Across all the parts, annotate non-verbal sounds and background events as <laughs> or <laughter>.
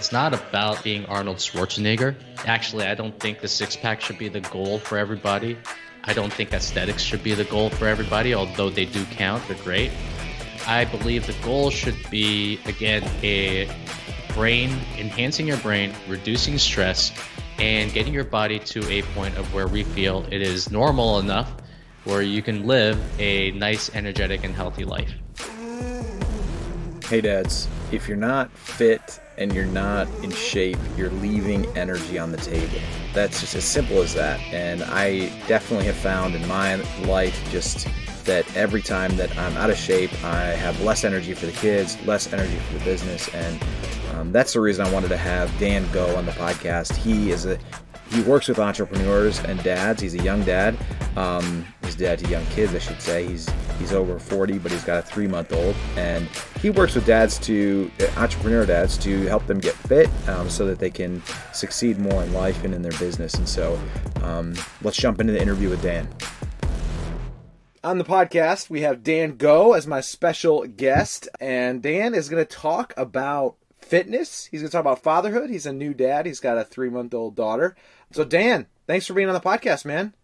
It's not about being Arnold Schwarzenegger. Actually, I don't think the six pack should be the goal for everybody. I don't think aesthetics should be the goal for everybody, although they do count. They're great. I believe the goal should be, again, a brain, enhancing your brain, reducing stress, and getting your body to a point of where we feel it is normal enough where you can live a nice, energetic, and healthy life. Hey, dads, if you're not fit and you're not in shape, you're leaving energy on the table. That's just as simple as that. And I definitely have found in my life just that every time that I'm out of shape, I have less energy for the kids, less energy for the business. And um, that's the reason I wanted to have Dan Go on the podcast. He is a he works with entrepreneurs and dads. He's a young dad. Um, dad to young kids, I should say. He's he's over 40, but he's got a three month old, and he works with dads to uh, entrepreneur dads to help them get fit um, so that they can succeed more in life and in their business. And so, um, let's jump into the interview with Dan. On the podcast, we have Dan Go as my special guest, and Dan is going to talk about fitness. He's going to talk about fatherhood. He's a new dad. He's got a three month old daughter. So, Dan, thanks for being on the podcast, man.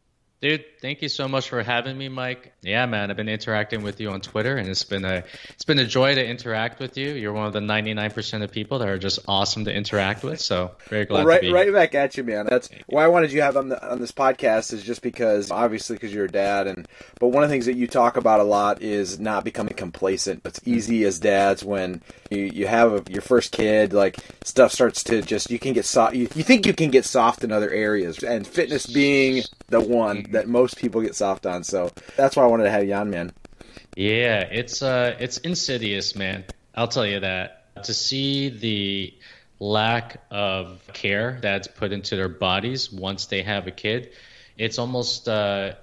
Dude, thank you so much for having me, Mike. Yeah, man, I've been interacting with you on Twitter, and it's been a it's been a joy to interact with you. You're one of the 99% of people that are just awesome to interact with. So very glad well, right, to be right back at you, man. That's why I wanted you to have on the on this podcast is just because obviously because you're a dad, and but one of the things that you talk about a lot is not becoming complacent. It's easy as dads when you you have a, your first kid, like stuff starts to just you can get soft. You, you think you can get soft in other areas, and fitness being the one that most people get soft on. So that's why I wanted to have you on, man. Yeah, it's uh it's insidious, man. I'll tell you that. To see the lack of care that's put into their bodies once they have a kid, it's almost uh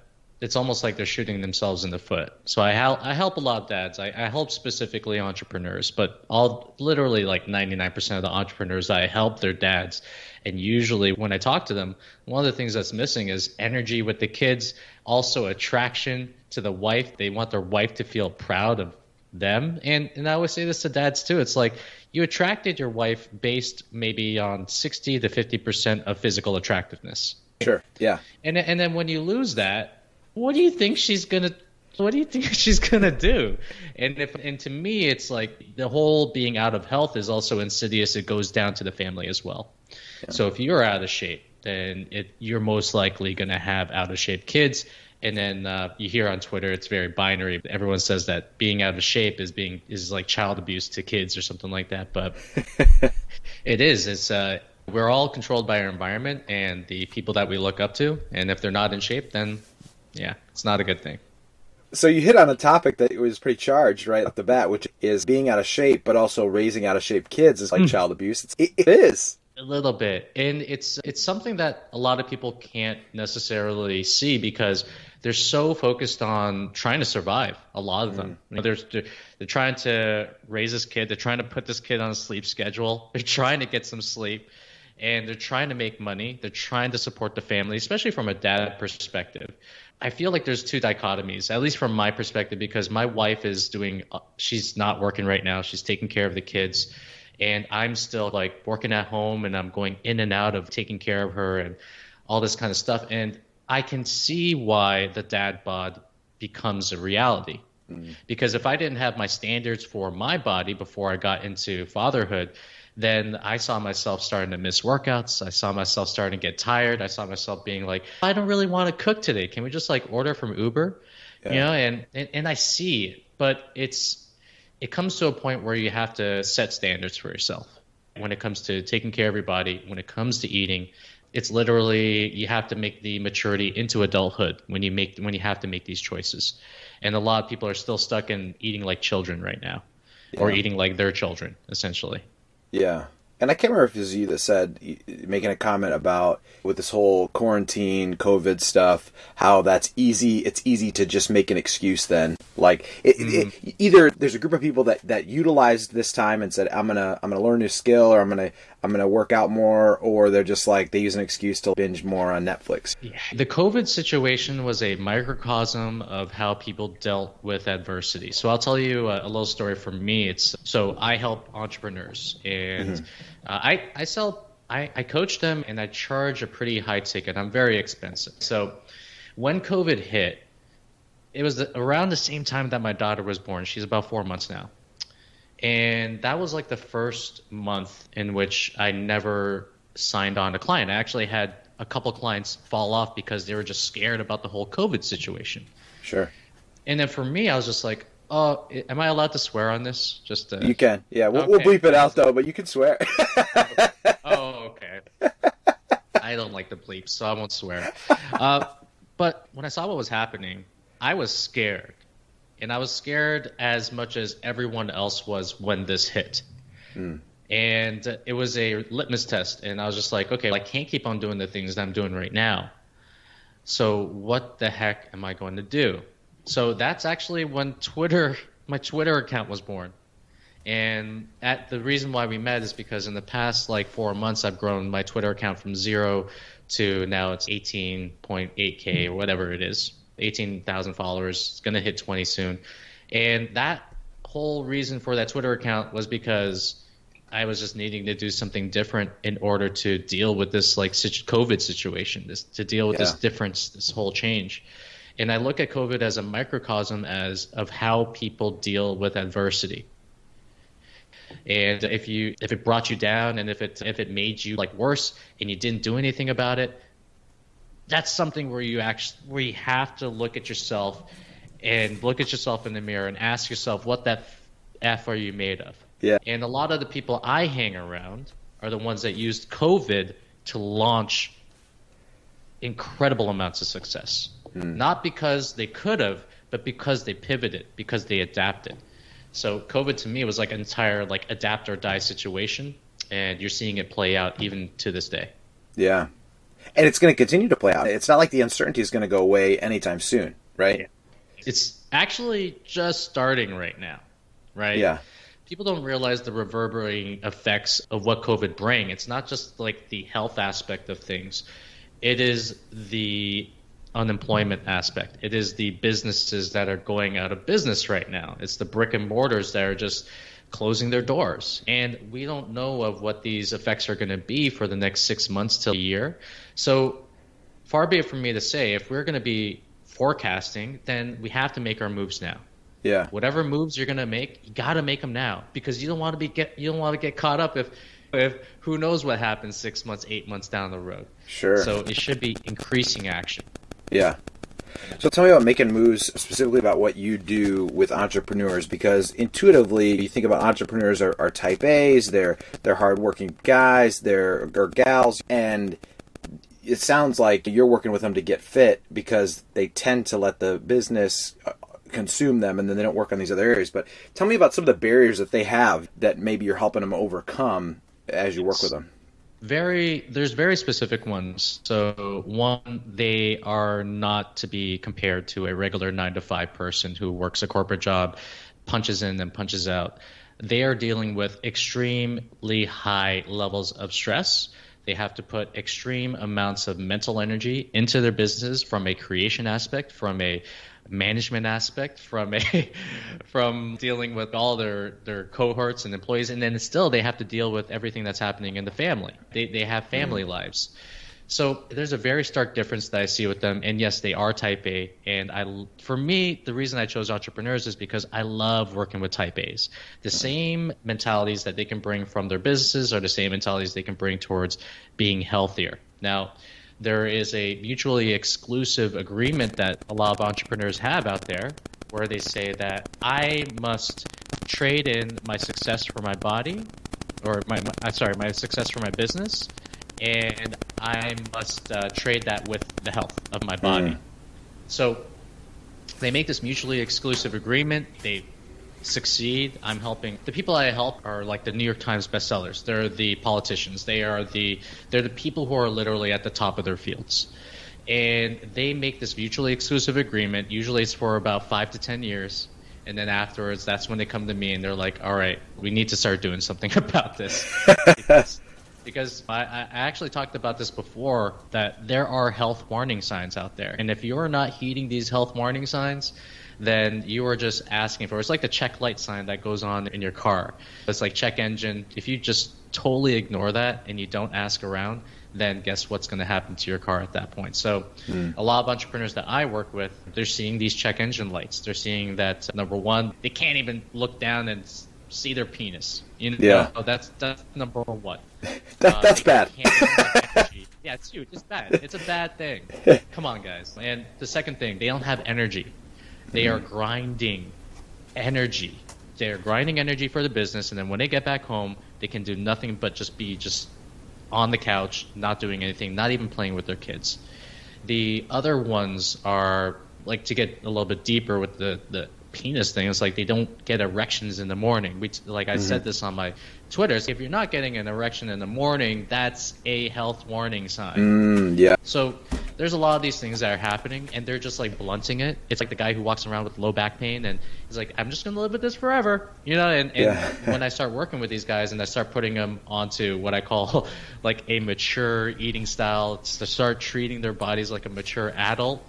it's almost like they're shooting themselves in the foot. So I help I help a lot of dads. I, I help specifically entrepreneurs, but all literally like 99% of the entrepreneurs I help their dads. And usually when I talk to them, one of the things that's missing is energy with the kids, also attraction to the wife. They want their wife to feel proud of them. And and I always say this to dads too. It's like you attracted your wife based maybe on 60 to 50% of physical attractiveness. Sure. Yeah. And and then when you lose that, what do you think she's gonna what do you think <laughs> she's gonna do? And if and to me, it's like the whole being out of health is also insidious. It goes down to the family as well. Yeah. So if you're out of shape, then it, you're most likely gonna have out of shape kids. And then uh, you hear on Twitter, it's very binary. Everyone says that being out of shape is being is like child abuse to kids or something like that. But <laughs> it is. It's uh, we're all controlled by our environment and the people that we look up to. And if they're not in shape, then yeah, it's not a good thing. So you hit on a topic that was pretty charged right off the bat, which is being out of shape, but also raising out of shape kids is like mm. child abuse. It's, it, it is a little bit, and it's it's something that a lot of people can't necessarily see because they're so focused on trying to survive. A lot of them, mm. you know, they're, they're they're trying to raise this kid. They're trying to put this kid on a sleep schedule. <laughs> They're trying to get some sleep and they're trying to make money. They're trying to support the family, especially from a dad perspective. I feel like there's two dichotomies, at least from my perspective, because my wife is doing, she's not working right now. She's taking care of the kids. And I'm still like working at home and I'm going in and out of taking care of her and all this kind of stuff. And I can see why the dad bod becomes a reality. Mm-hmm. Because if I didn't have my standards for my body before I got into fatherhood, then I saw myself starting to miss workouts. I saw myself starting to get tired. I saw myself being like, I don't really want to cook today. Can we just like order from Uber? Yeah. You know, and, and and I see, but it's it comes to a point where you have to set standards for yourself when it comes to taking care of your body, when it comes to eating. It's literally you have to make the maturity into adulthood when you make when you have to make these choices. And a lot of people are still stuck in eating like children right now. Yeah. Or eating like their children, essentially. Yeah. And I can't remember if it was you that said, making a comment about with this whole quarantine, COVID stuff, how that's easy. It's easy to just make an excuse then. Like, it, mm-hmm. it, either there's a group of people that, that utilized this time and said, I'm gonna, I'm gonna learn a new skill or I'm gonna, I'm going to work out more, or they're just like they use an excuse to binge more on Netflix. Yeah. The COVID situation was a microcosm of how people dealt with adversity. So I'll tell you a, a little story from me. It's so I help entrepreneurs, and mm-hmm. Uh, I I sell I, I coach them and I charge a pretty high ticket. I'm very expensive. So when COVID hit, it was the, around the same time that my daughter was born. She's about four months now. And that was like the first month in which I never signed on a client. I actually had a couple clients fall off because they were just scared about the whole COVID situation. Sure. And then for me, I was just like, oh, am I allowed to swear on this? Just to... you can. Yeah, we'll, okay. we'll bleep it out though, but you can swear. <laughs> oh, okay. I don't like the bleep, so I won't swear. Uh, but when I saw what was happening, I was scared. And I was scared as much as everyone else was when this hit. Mm. And it was a litmus test. And I was just like, okay, I can't keep on doing the things that I'm doing right now. So what the heck am I going to do? So that's actually when Twitter, <laughs> my Twitter account was born. And at the reason why we met is because in the past like four months, I've grown my Twitter account from zero to now it's 18.8k or whatever it is, 18,000 followers. It's gonna hit 20 soon, and that whole reason for that Twitter account was because I was just needing to do something different in order to deal with this like COVID situation, this to deal with yeah. this difference, this whole change. And I look at COVID as a microcosm as of how people deal with adversity and if you if it brought you down and if it if it made you like worse and you didn't do anything about it that's something where you actually where you have to look at yourself and look at yourself in the mirror and ask yourself what that f are you made of? Yeah. And a lot of the people i hang around are the ones that used covid to launch incredible amounts of success. Mm. not because they could have but because they pivoted because they adapted. So COVID to me was like an entire like adapt or die situation, and you're seeing it play out even to this day. Yeah, and it's going to continue to play out. It's not like the uncertainty is going to go away anytime soon, right? Yeah. It's actually just starting right now, right? Yeah. People don't realize the reverberating effects of what COVID bring. It's not just like the health aspect of things. It is the unemployment aspect. It is the businesses that are going out of business right now. It's the brick and mortars that are just closing their doors. And we don't know of what these effects are going to be for the next six months to a year. So far be it from me to say, if we're going to be forecasting, then we have to make our moves now. Yeah. Whatever moves you're going to make, you got to make them now because you don't want to be get you don't want to get caught up if if who knows what happens 6 months, 8 months down the road. Sure. So it should be increasing action. Yeah. So tell me about making moves specifically about what you do with entrepreneurs because intuitively you think about entrepreneurs are, are type A's, they're they're hardworking guys, they're or gals, and it sounds like you're working with them to get fit because they tend to let the business uh, consume them and then they don't work on these other areas. But tell me about some of the barriers that they have that maybe you're helping them overcome as you work with them very there's very specific ones. So one they are not to be compared to a regular 9 to 5 person who works a corporate job punches in and punches out. They are dealing with extremely high levels of stress. They have to put extreme amounts of mental energy into their businesses from a creation aspect from a management aspect from a <laughs> from dealing with all their their cohorts and employees. And then still they have to deal with everything that's happening in the family. They they have family mm. lives. So there's a very stark difference that I see with them. And yes they are type A. And I for me the reason I chose entrepreneurs is because I love working with type A's. The same mentalities that they can bring from their businesses are the same mentalities they can bring towards being healthier. Now there is a mutually exclusive agreement that a lot of entrepreneurs have out there where they say that I must trade in my success for my body or my, I'm sorry, my success for my business and I must uh, trade that with the health of my body. Mm. So they make this mutually exclusive agreement. They succeed. I'm helping the people I help are like the New York Times bestsellers. They're the politicians. They are the they're the people who are literally at the top of their fields. And they make this mutually exclusive agreement. Usually it's for about five to ten years. And then afterwards, that's when they come to me and they're like, all right, we need to start doing something <laughs> about this. because, because I, I actually talked about this before that there are health warning signs out there. And if you're not heeding these health warning signs, then you are just asking for it's like the check light sign that goes on in your car. It's like check engine. If you just totally ignore that and you don't ask around, then guess what's going to happen to your car at that point? So, mm. a lot of entrepreneurs that I work with, they're seeing these check engine lights. They're seeing that number one, they can't even look down and see their penis. You know, yeah. that's that's number one. <laughs> that, uh, that's bad. <laughs> yeah, it's huge. It's bad. It's a bad thing. <laughs> Come on, guys. And the second thing, they don't have energy. They are mm-hmm. grinding energy. They are grinding energy for the business, and then when they get back home, they can do nothing but just be just on the couch, not doing anything, not even playing with their kids. The other ones are like to get a little bit deeper with the, the penis thing. It's like they don't get erections in the morning. We like I mm-hmm. said this on my Twitter. So if you're not getting an erection in the morning, that's a health warning sign. Mm, yeah. So there's a lot of these things that are happening, and they're just like blunting it. It's like the guy who walks around with low back pain, and he's like, "I'm just gonna live with this forever," you know. And, and yeah. when I start working with these guys, and I start putting them onto what I call <laughs> like a mature eating style, to start treating their bodies like a mature adult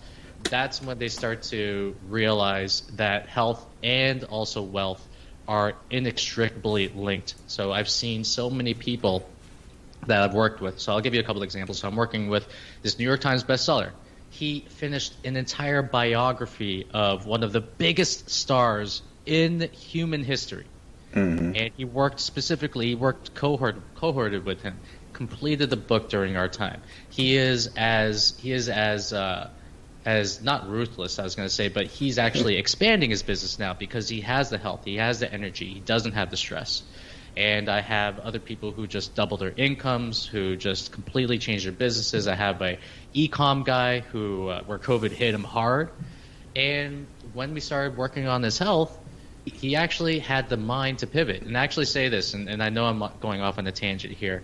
that's when they start to realize that health and also wealth are inextricably linked. So I've seen so many people that I've worked with. So I'll give you a couple of examples. So I'm working with this New York Times bestseller. He finished an entire biography of one of the biggest stars in human history. Mm-hmm. And he worked specifically, he worked cohort, cohorted with him, completed the book during our time. He is as he is as uh, as not ruthless, I was going to say, but he's actually <laughs> expanding his business now because he has the health, he has the energy, he doesn't have the stress. And I have other people who just double their incomes, who just completely change their businesses. I have a e-com guy who, uh, where COVID hit him hard, and when we started working on his health, he actually had the mind to pivot. And I actually say this, and, and I know I'm going off on a tangent here,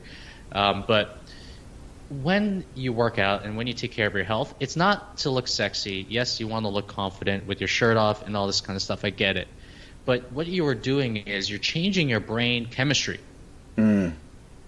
um, but when you work out and when you take care of your health, it's not to look sexy. Yes, you want to look confident with your shirt off and all this kind of stuff. I get it. But what you are doing is you're changing your brain chemistry. Mm.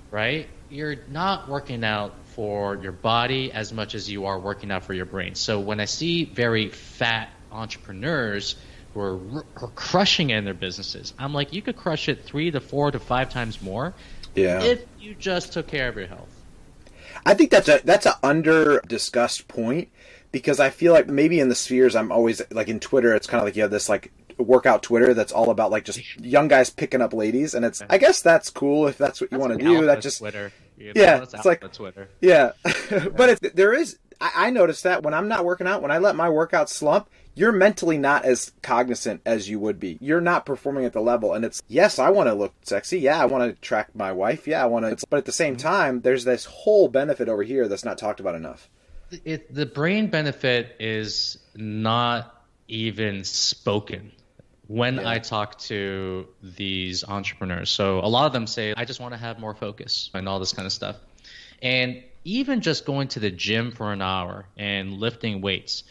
Right? You're not working out for your body as much as you are working out for your brain. So when I see very fat entrepreneurs who are, are crushing it in their businesses, I'm like, you could crush it three to four to five times more yeah. if you just took care of your health. I think that's a that's an under discussed point because I feel like maybe in the spheres I'm always like in Twitter it's kind of like you have this like workout Twitter that's all about like just young guys picking up ladies and it's I guess that's cool if that's what you want to do. That just Twitter. You know, yeah, it's like Twitter. Yeah, <laughs> but there is. I, I noticed that when I'm not working out, when I let my workout slump, you're mentally not as cognizant as you would be. You're not performing at the level. And it's, yes, I want to look sexy. Yeah, I want to attract my wife. Yeah, I want to. But at the same mm-hmm. time, there's this whole benefit over here that's not talked about enough. It, the brain benefit is not even spoken when yeah. I talk to these entrepreneurs. So a lot of them say, I just want to have more focus and all this kind of stuff. And even just going to the gym for an hour and lifting weights,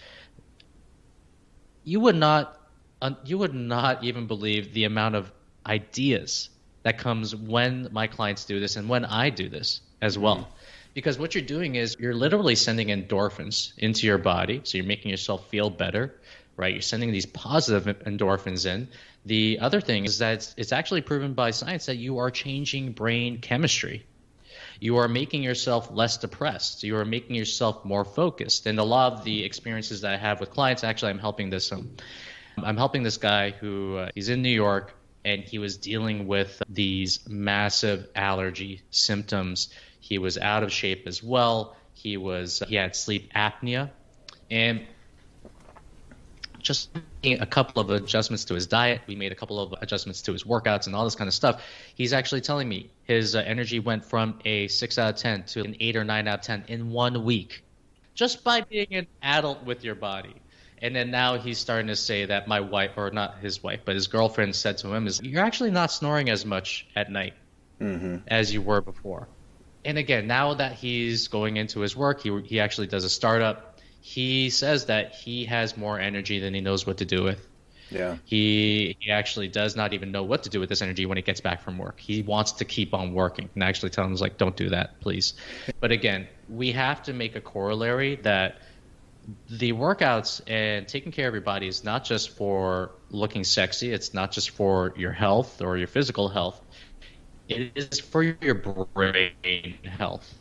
you would not you would not even believe the amount of ideas that comes when my clients do this and when I do this as well. Mm-hmm. Because what you're doing is you're literally sending endorphins into your body, so you're making yourself feel better, right? You're sending these positive endorphins in. The other thing is that it's, it's actually proven by science that you are changing brain chemistry you are making yourself less depressed. You are making yourself more focused. And a lot of the experiences that I have with clients, actually, I'm helping this. Um, I'm helping this guy who uh, he's in New York and he was dealing with these massive allergy symptoms. He was out of shape as well. He was he had sleep apnea, and just a couple of adjustments to his diet. We made a couple of adjustments to his workouts and all this kind of stuff. He's actually telling me his uh, energy went from a six out of 10 to an eight or nine out of 10 in one week just by being an adult with your body. And then now he's starting to say that my wife, or not his wife, but his girlfriend said to him, is you're actually not snoring as much at night mm-hmm. as you were before. And again, now that he's going into his work, he, he actually does a startup he says that he has more energy than he knows what to do with. Yeah. He he actually does not even know what to do with this energy when he gets back from work. He wants to keep on working. And I actually tell him like, don't do that, please. <laughs> But again, we have to make a corollary that the workouts and taking care of your body is not just for looking sexy. It's not just for your health or your physical health. it is for your brain health.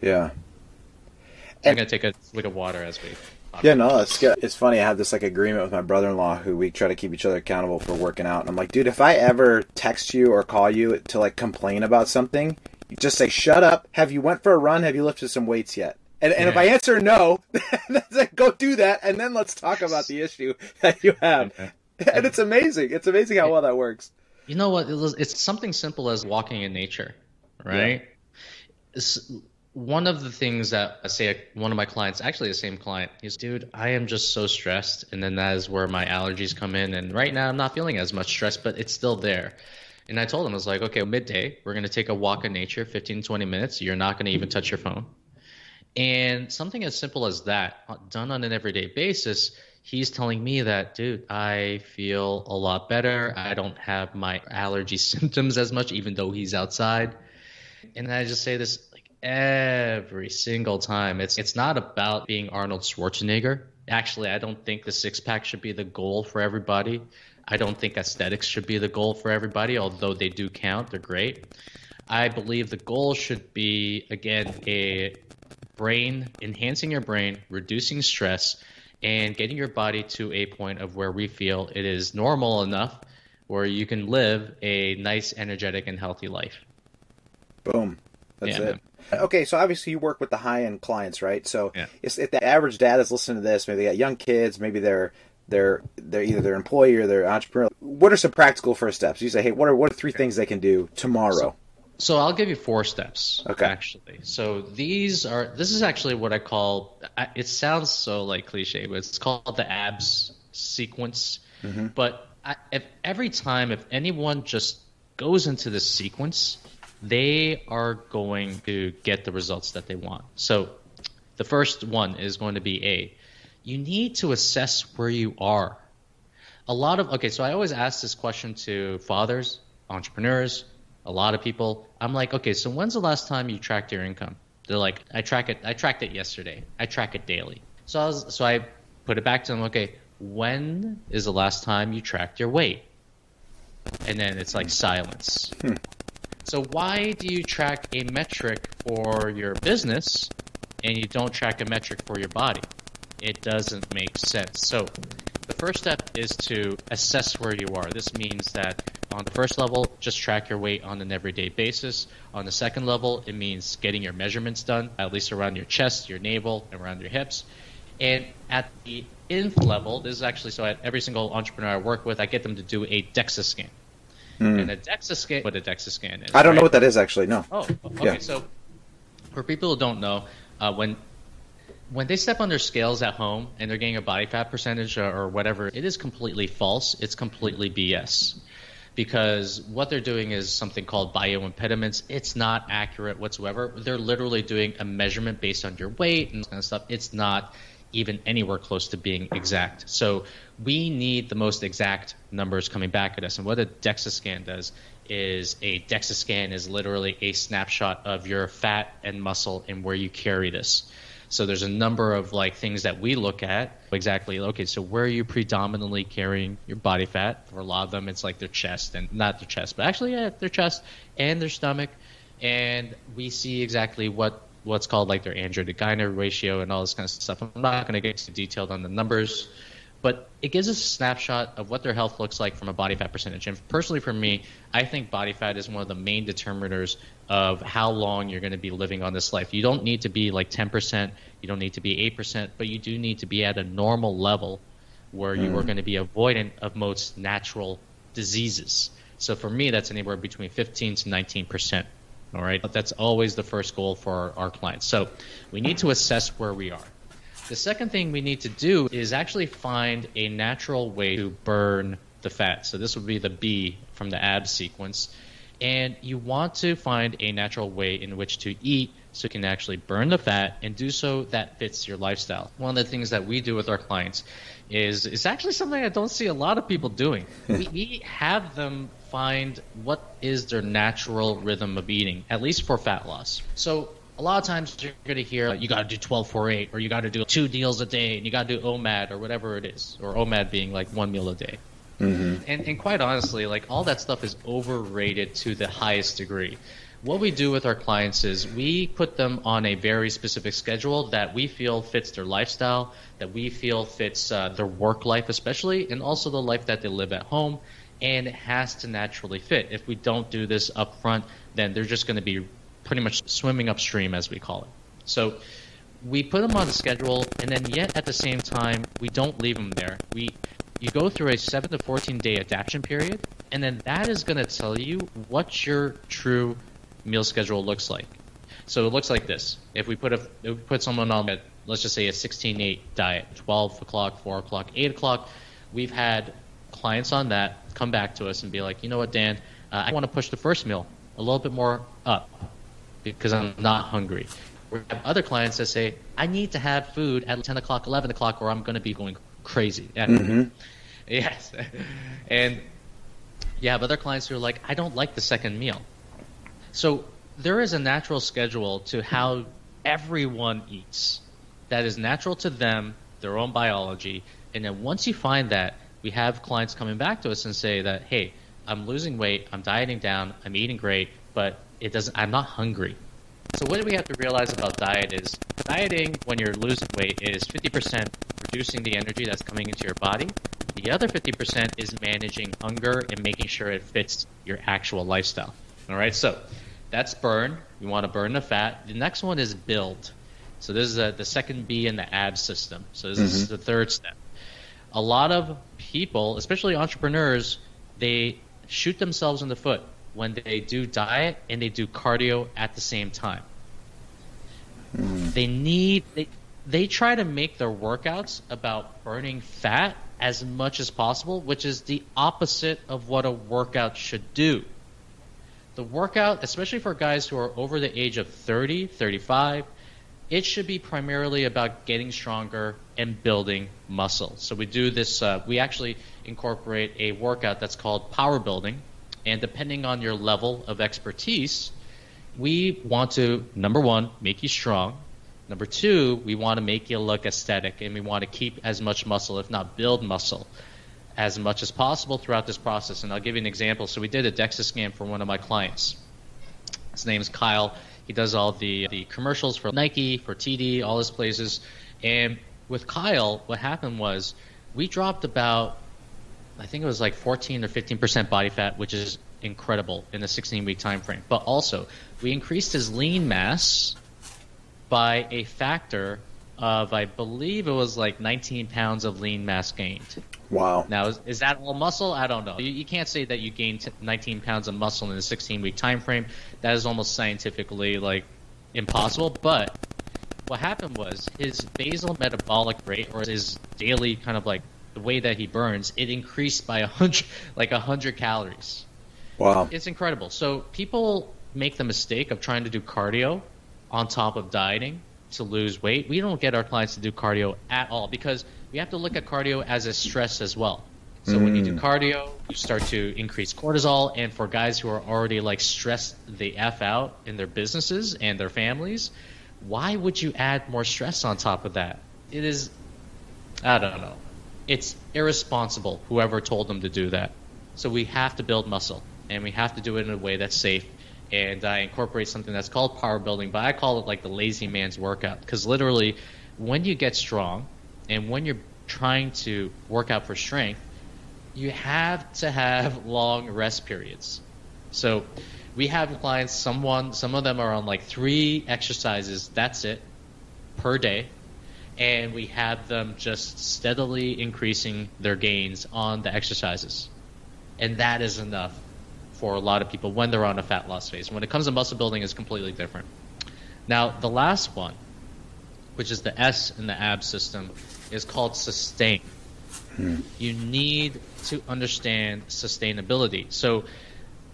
Yeah. I'm gonna take a look of water as we. Yeah, no, it's good. It's funny. I have this like agreement with my brother-in-law who we try to keep each other accountable for working out. And I'm like, dude, if I ever text you or call you to like complain about something, you just say, "Shut up." Have you went for a run? Have you lifted some weights yet? And, and yeah. if I answer no, <laughs> then go do that, and then let's talk about the issue that you have. And it's amazing. It's amazing how well that works. You know what? It's something simple as walking in nature, right? Yeah one of the things that I say one of my clients, actually the same client, he's, dude, I am just so stressed. And then that is where my allergies come in. And right now I'm not feeling as much stress, but it's still there. And I told him, I was like, okay, midday, we're going to take a walk in nature, 15, 20 minutes. You're not going to even touch your phone. And something as simple as that, uh, done on an everyday basis, he's telling me that, dude, I feel a lot better. I don't have my allergy <laughs> symptoms as much, even though he's outside. And I just say this every single time. It's it's not about being Arnold Schwarzenegger. Actually, I don't think the six pack should be the goal for everybody. I don't think aesthetics should be the goal for everybody, although they do count. They're great. I believe the goal should be again a brain enhancing your brain, reducing stress, and getting your body to a point of where we feel it is normal enough where you can live a nice, energetic, and healthy life. Boom. That's yeah, it. Man. Okay, so obviously you work with the high end clients, right? So yeah. if the average dad is listening to this, maybe they got young kids, maybe they're they're they're either their employee or their entrepreneur. What are some practical first steps? You say, hey, what are what are three things they can do tomorrow? So, so I'll give you four steps. Okay. Actually, so these are this is actually what I call. It sounds so like cliche, but it's called the abs sequence. Mm-hmm. But I, if every time if anyone just goes into this sequence they are going to get the results that they want. So the first one is going to be A. You need to assess where you are. A lot of, okay, so I always ask this question to fathers, entrepreneurs, a lot of people. I'm like, okay, so when's the last time you tracked your income? They're like, I track it, I tracked it yesterday. I track it daily. So I was, so I put it back to them, okay, when is the last time you tracked your weight? And then it's like silence. Hmm. So why do you track a metric for your business and you don't track a metric for your body? It doesn't make sense. So the first step is to assess where you are. This means that on the first level, just track your weight on an everyday basis. On the second level, it means getting your measurements done, at least around your chest, your navel, and around your hips. And at the nth level, this is actually so at every single entrepreneur I work with, I get them to do a DEXA scan. Mm. And a DEXA scan, what a DEXA scan is. I don't right? know what that is actually. No. Oh, okay. Yeah. So, for people who don't know, uh, when when they step on their scales at home and they're getting a body fat percentage or, or whatever, it is completely false. It's completely BS because what they're doing is something called bioimpediments. It's not accurate whatsoever. They're literally doing a measurement based on your weight and kind of stuff. It's not even anywhere close to being exact. So we need the most exact numbers coming back at us. And what a DEXA scan does is a DEXA scan is literally a snapshot of your fat and muscle and where you carry this. So there's a number of like things that we look at exactly. Okay, so where are you predominantly carrying your body fat? For a lot of them, it's like their chest and not their chest, but actually yeah, their chest and their stomach. And we see exactly what what's called like their android to gynoid ratio and all this kind of stuff. I'm not going to get too detailed on the numbers but it gives us a snapshot of what their health looks like from a body fat percentage. And personally, for me, I think body fat is one of the main determiners of how long you're going to be living on this life. You don't need to be like 10%, you don't need to be 8%, but you do need to be at a normal level where mm. you are mm. going to be avoidant of most natural diseases. So for me, that's anywhere between 15 to 19%. All right, but that's always the first goal for our, our clients. So we need to assess where we are. The second thing we need to do is actually find a natural way to burn the fat. So this would be the B from the ab sequence. And you want to find a natural way in which to eat so you can actually burn the fat and do so that fits your lifestyle. One of the things that we do with our clients is it's actually something I don't see a lot of people doing. <laughs> we, we have them find what is their natural rhythm of eating, at least for fat loss. So a lot of times you're going to hear you got to do 12 4 8 or you got to do two deals a day and you got to do OMAD or whatever it is, or OMAD being like one meal a day. Mm-hmm. And, and quite honestly, like all that stuff is overrated to the highest degree. What we do with our clients is we put them on a very specific schedule that we feel fits their lifestyle, that we feel fits uh, their work life, especially, and also the life that they live at home. And it has to naturally fit. If we don't do this up front, then they're just going to be pretty much swimming upstream, as we call it. So we put them on a schedule, and then yet at the same time, we don't leave them there. We you go through a 7 to 14 day adaptation period, and then that is going to tell you what your true meal schedule looks like. So it looks like this. If we put a if we put someone on a let's just say a 16-8 diet, 12 o'clock, 4 o'clock, 8 o'clock, we've had clients on that come back to us and be like, you know what, Dan, uh, I want to push the first meal a little bit more up because I'm not hungry. We have other clients that say, I need to have food at 10 o'clock, 11 o'clock, or I'm going to be going crazy. Mm-hmm. <laughs> Yes. and you have other clients who are like, I don't like the second meal. So there is a natural schedule to how everyone eats that is natural to them, their own biology. And then once you find that, we have clients coming back to us and say that, hey, I'm losing weight, I'm dieting down, I'm eating great, but it doesn't I'm not hungry. So what do we have to realize about diet is dieting when you're losing weight is 50% reducing the energy that's coming into your body. The other 50% is managing hunger and making sure it fits your actual lifestyle. All right, so that's burn. We want to burn the fat. The next one is build. So this is a, the second B in the AB system. So this mm-hmm. is the third step. A lot of people, especially entrepreneurs, they shoot themselves in the foot when they do diet and they do cardio at the same time. Mm. They need they they try to make their workouts about burning fat as much as possible, which is the opposite of what a workout should do. The workout, especially for guys who are over the age of 30, 35, it should be primarily about getting stronger and building muscle. So we do this, uh, we actually incorporate a workout that's called power building, and depending on your level of expertise, we want to, number one, make you strong. Number two, we want to make you look aesthetic and we want to keep as much muscle, if not build muscle, as much as possible throughout this process. And I'll give you an example. So we did a DEXA scan for one of my clients. His name is Kyle. He does all the, the commercials for Nike, for TD, all his places. And with Kyle, what happened was we dropped about I think it was like 14 or 15 percent body fat, which is incredible in a 16 week time frame. But also, we increased his lean mass by a factor of, I believe it was like 19 pounds of lean mass gained. Wow. Now, is, is that all muscle? I don't know. You, you can't say that you gained 19 pounds of muscle in a 16 week time frame. That is almost scientifically like impossible. But what happened was his basal metabolic rate, or his daily kind of like the way that he burns, it increased by a hundred, <laughs> like a hundred calories. Wow, it's incredible. So people make the mistake of trying to do cardio on top of dieting to lose weight. We don't get our clients to do cardio at all because we have to look at cardio as a stress as well. So mm. when you do mm. cardio, you start to increase cortisol, and for guys who are already like stressed the f out in their businesses and their families, why would you add more stress on top of that? It is, I don't know it's irresponsible whoever told them to do that. So we have to build muscle, and we have to do it in a way that's safe. And I incorporate something that's called power building, but I call it like the lazy man's workout because literally, when you get strong and when you're trying to work out for strength, you have to have long rest periods. So we have clients, someone, some of them are on like three exercises, that's it, per day and we have them just steadily increasing their gains on the exercises. And that is enough for a lot of people when they're on a fat loss phase. When it comes to muscle building, it's completely different. Now, the last one, which is the S in the AB system, is called sustain. Hmm. You need to understand sustainability. So,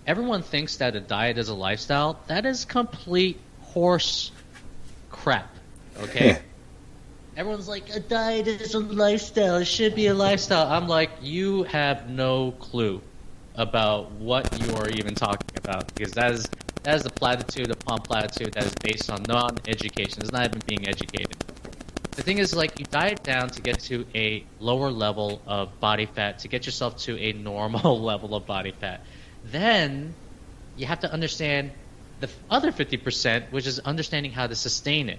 everyone thinks that a diet is a lifestyle. That is complete horse crap. Okay? everyone's like a diet is a lifestyle it should be a lifestyle i'm like you have no clue about what you are even talking about because that is that is the platitude upon platitude that is based on non-education it's not even being educated The thing is, like, you diet down to get to a lower level of body fat, to get yourself to a normal <laughs> level of body fat. Then you have to understand the other 50%, which is understanding how to sustain it.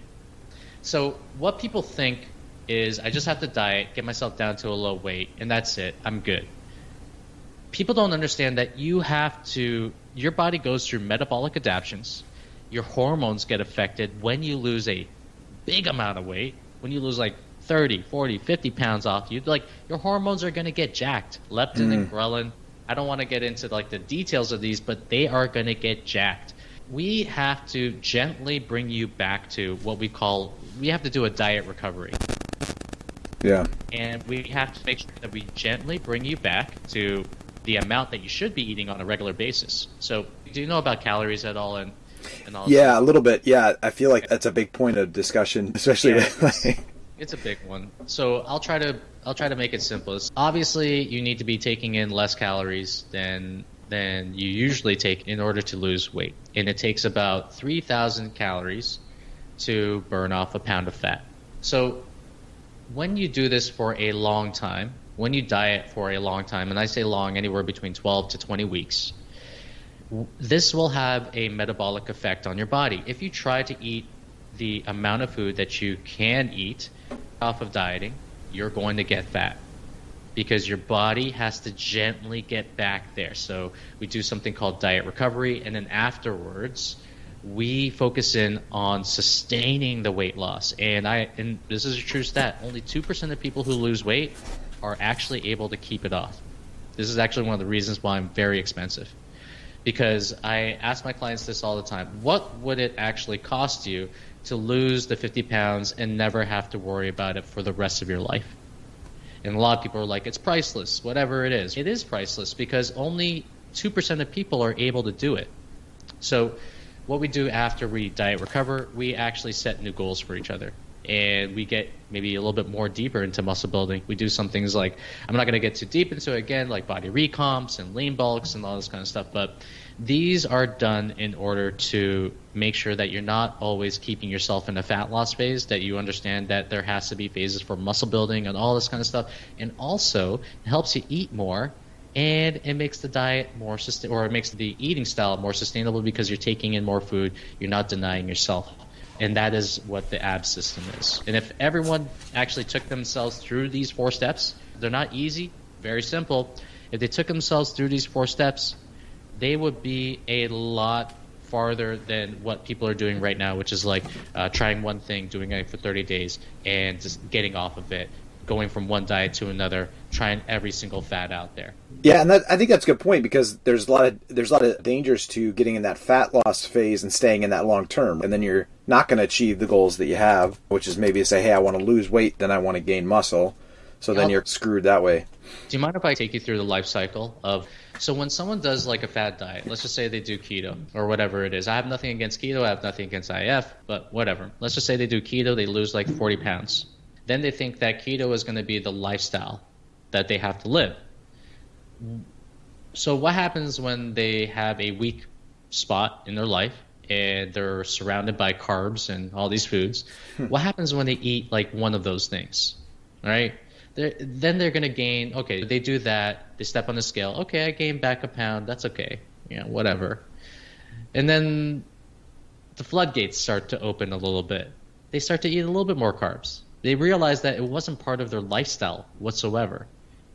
So, what people think is I just have to diet, get myself down to a low weight, and that's it. I'm good. People don't understand that you have to, your body goes through metabolic adaptations. Your hormones get affected when you lose a big amount of weight when you lose like 30, 40, 50 pounds off you, like your hormones are going to get jacked. Leptin mm. and ghrelin. I don't want to get into like the details of these, but they are going to get jacked. We have to gently bring you back to what we call we have to do a diet recovery. Yeah. And we have to make sure that we gently bring you back to the amount that you should be eating on a regular basis. So, do you know about calories at all and all yeah, a little bit. Yeah, I feel like that's a big point of discussion, <laughs> especially. Yeah, it's, it's a big one. So I'll try to I'll try to make it simple. Obviously, you need to be taking in less calories than than you usually take in order to lose weight, and it takes about three thousand calories to burn off a pound of fat. So when you do this for a long time, when you diet for a long time, and I say long, anywhere between 12 to 20 weeks, this will have a metabolic effect on your body. If you try to eat the amount of food that you can eat off of dieting, you're going to get fat because your body has to gently get back there. So we do something called diet recovery, and then afterwards, we focus in on sustaining the weight loss. And I and this is a true stat: only two percent of people who lose weight are actually able to keep it off. This is actually one of the reasons why I'm very expensive because I ask my clients this all the time. What would it actually cost you to lose the 50 pounds and never have to worry about it for the rest of your life? And a lot of people are like, it's priceless, whatever it is. It is priceless because only 2% of people are able to do it. So, what we do after we diet recover, we actually set new goals for each other and we get maybe a little bit more deeper into muscle building. We do some things like I'm not going to get too deep into it again, like body recomps and lean bulks and all this kind of stuff, but these are done in order to make sure that you're not always keeping yourself in a fat loss phase, that you understand that there has to be phases for muscle building and all this kind of stuff, and also it helps you eat more and it makes the diet more sustain or it makes the eating style more sustainable because you're taking in more food, you're not denying yourself and that is what the ab system is. And if everyone actually took themselves through these four steps, they're not easy, very simple. If they took themselves through these four steps, they would be a lot farther than what people are doing right now, which is like uh, trying one thing, doing it for 30 days, and just getting off of it, going from one diet to another, trying every single fat out there. Yeah, and that, I think that's a good point because there's a lot of there's a lot of dangers to getting in that fat loss phase and staying in that long term, and then you're not going to achieve the goals that you have, which is maybe to say, hey, I want to lose weight, then I want to gain muscle. So then you're screwed that way. Do you mind if I take you through the life cycle of so when someone does like a fad diet, let's just say they do keto or whatever it is. I have nothing against keto, I have nothing against IF, but whatever. Let's just say they do keto, they lose like 40 pounds then they think that keto is going to be the lifestyle that they have to live. So what happens when they have a weak spot in their life and they're surrounded by carbs and all these foods? Hmm. What happens when they eat like one of those things? Right? They're, then they're going to gain. Okay, they do that. They step on the scale. Okay, I gained back a pound. That's okay. Yeah, whatever. And then the floodgates start to open a little bit. They start to eat a little bit more carbs they realize that it wasn't part of their lifestyle whatsoever.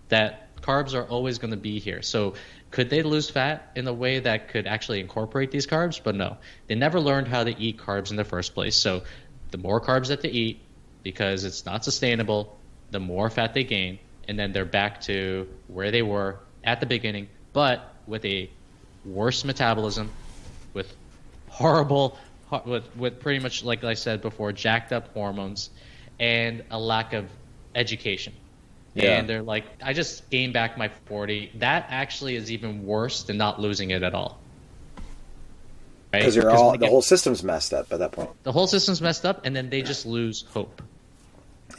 That carbs are always going to be here. So could they lose fat in a way that could actually incorporate these carbs? But no, they never learned how to eat carbs in the first place. So the more carbs that they eat, because it's not sustainable, the more fat they gain, and then they're back to where they were at the beginning, but with a worse metabolism, with horrible, with with pretty much like I said before, jacked up hormones, and a lack of education. Yeah. And they're like, I just gained back my 40. That actually is even worse than not losing it at all. Because right? you're all the get, whole system's messed up at that point. The whole system's messed up, and then they just lose hope.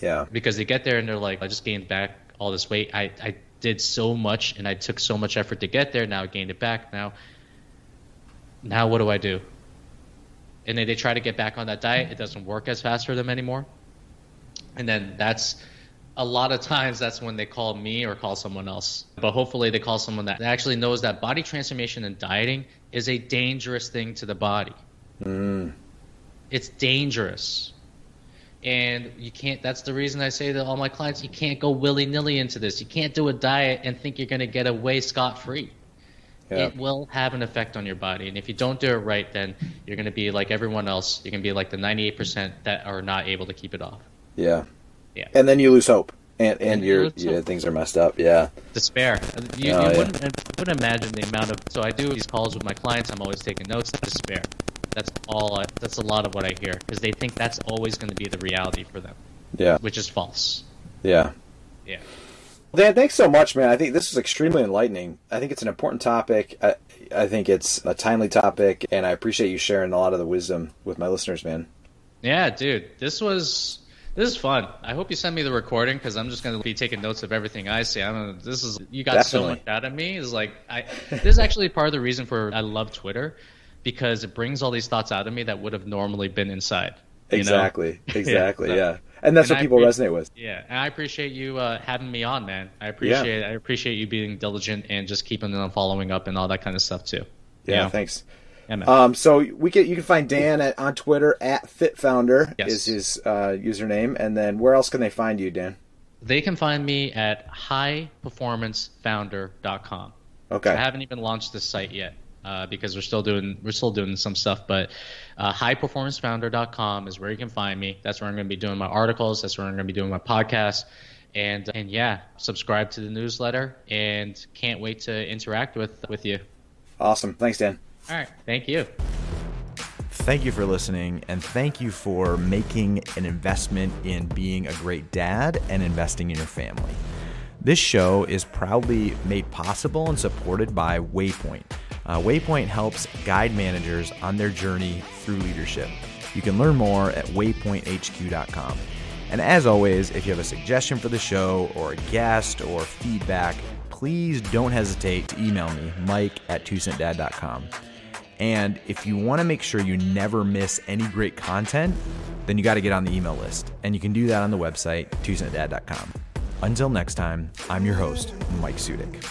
Yeah. Because they get there and they're like, I just gained back all this weight. I, I did so much and I took so much effort to get there. Now I gained it back. Now, now what do I do? And then they try to get back on that diet. It doesn't work as fast for them anymore and then that's a lot of times that's when they call me or call someone else. But hopefully they call someone that actually knows that body transformation and dieting is a dangerous thing to the body. Mm. It's dangerous. And you can't, that's the reason I say to all my clients, you can't go willy nilly into this. You can't do a diet and think you're going to get away scot free. Yeah. It will have an effect on your body. And if you don't do it right, then you're going to be like everyone else. You're going to be like the 98% that are not able to keep it off. Yeah. Yeah. And then you lose hope. And, and, And your yeah, things are messed up. Yeah. despair. You, Oh, you yeah. wouldn't, wouldn't imagine the amount of. So I do these calls with my clients. I'm always taking notes. Despair. That's all. I, that's a lot of what I hear because they think that's always going to be the reality for them, Yeah. which is false. Yeah. Yeah. Dan, thanks so much, man. I think this is extremely enlightening. I think it's an important topic. I, I think it's a timely topic, and I appreciate you sharing a lot of the wisdom with my listeners, man. Yeah, dude. This was. This is fun. I hope you send me the recording because I'm just going to be taking notes of everything I see. I don't know. This is you got so much out of me. Is like I. This is actually part of the reason for I love Twitter because it brings all these thoughts out of me that would have normally been inside. you know? Exactly. <laughs> Exactly. yeah. And that's and what I people resonate with. Yeah, and I appreciate you uh, having me on, man. I appreciate yeah. I appreciate you being diligent and just keeping on following up and all that kind of stuff too. Yeah. Yeah. Thanks. Yeah. Um, so we can you can find Dan at, on Twitter at FitFounder Yes. is his uh, username, and then where else can they find you, Dan? they can find me at highperformancefounder.com. Okay. I haven't even launched this site yet uh, because we're still doing we're still doing some stuff. But uh, highperformancefounder.com is where you can find me. That's where I'm going to be doing my articles. That's where I'm going to be doing my podcast. And and yeah, subscribe to the newsletter and can't wait to interact with with you. Awesome. Thanks, Dan. All right, thank you. Thank you for listening, and thank you for making an investment in being a great dad and investing in your family. This show is proudly made possible and supported by Waypoint. Uh, Waypoint helps guide managers on their journey through leadership. You can learn more at waypointhq.com. And as always, if you have a suggestion for the show or a guest or feedback, please don't hesitate to email me, mike at twocentdad.com. And if you want to make sure you never miss any great content, then you got to get on the email list. And you can do that on the website, twocentdad.com. Until next time, I'm your host, Mike Sudik.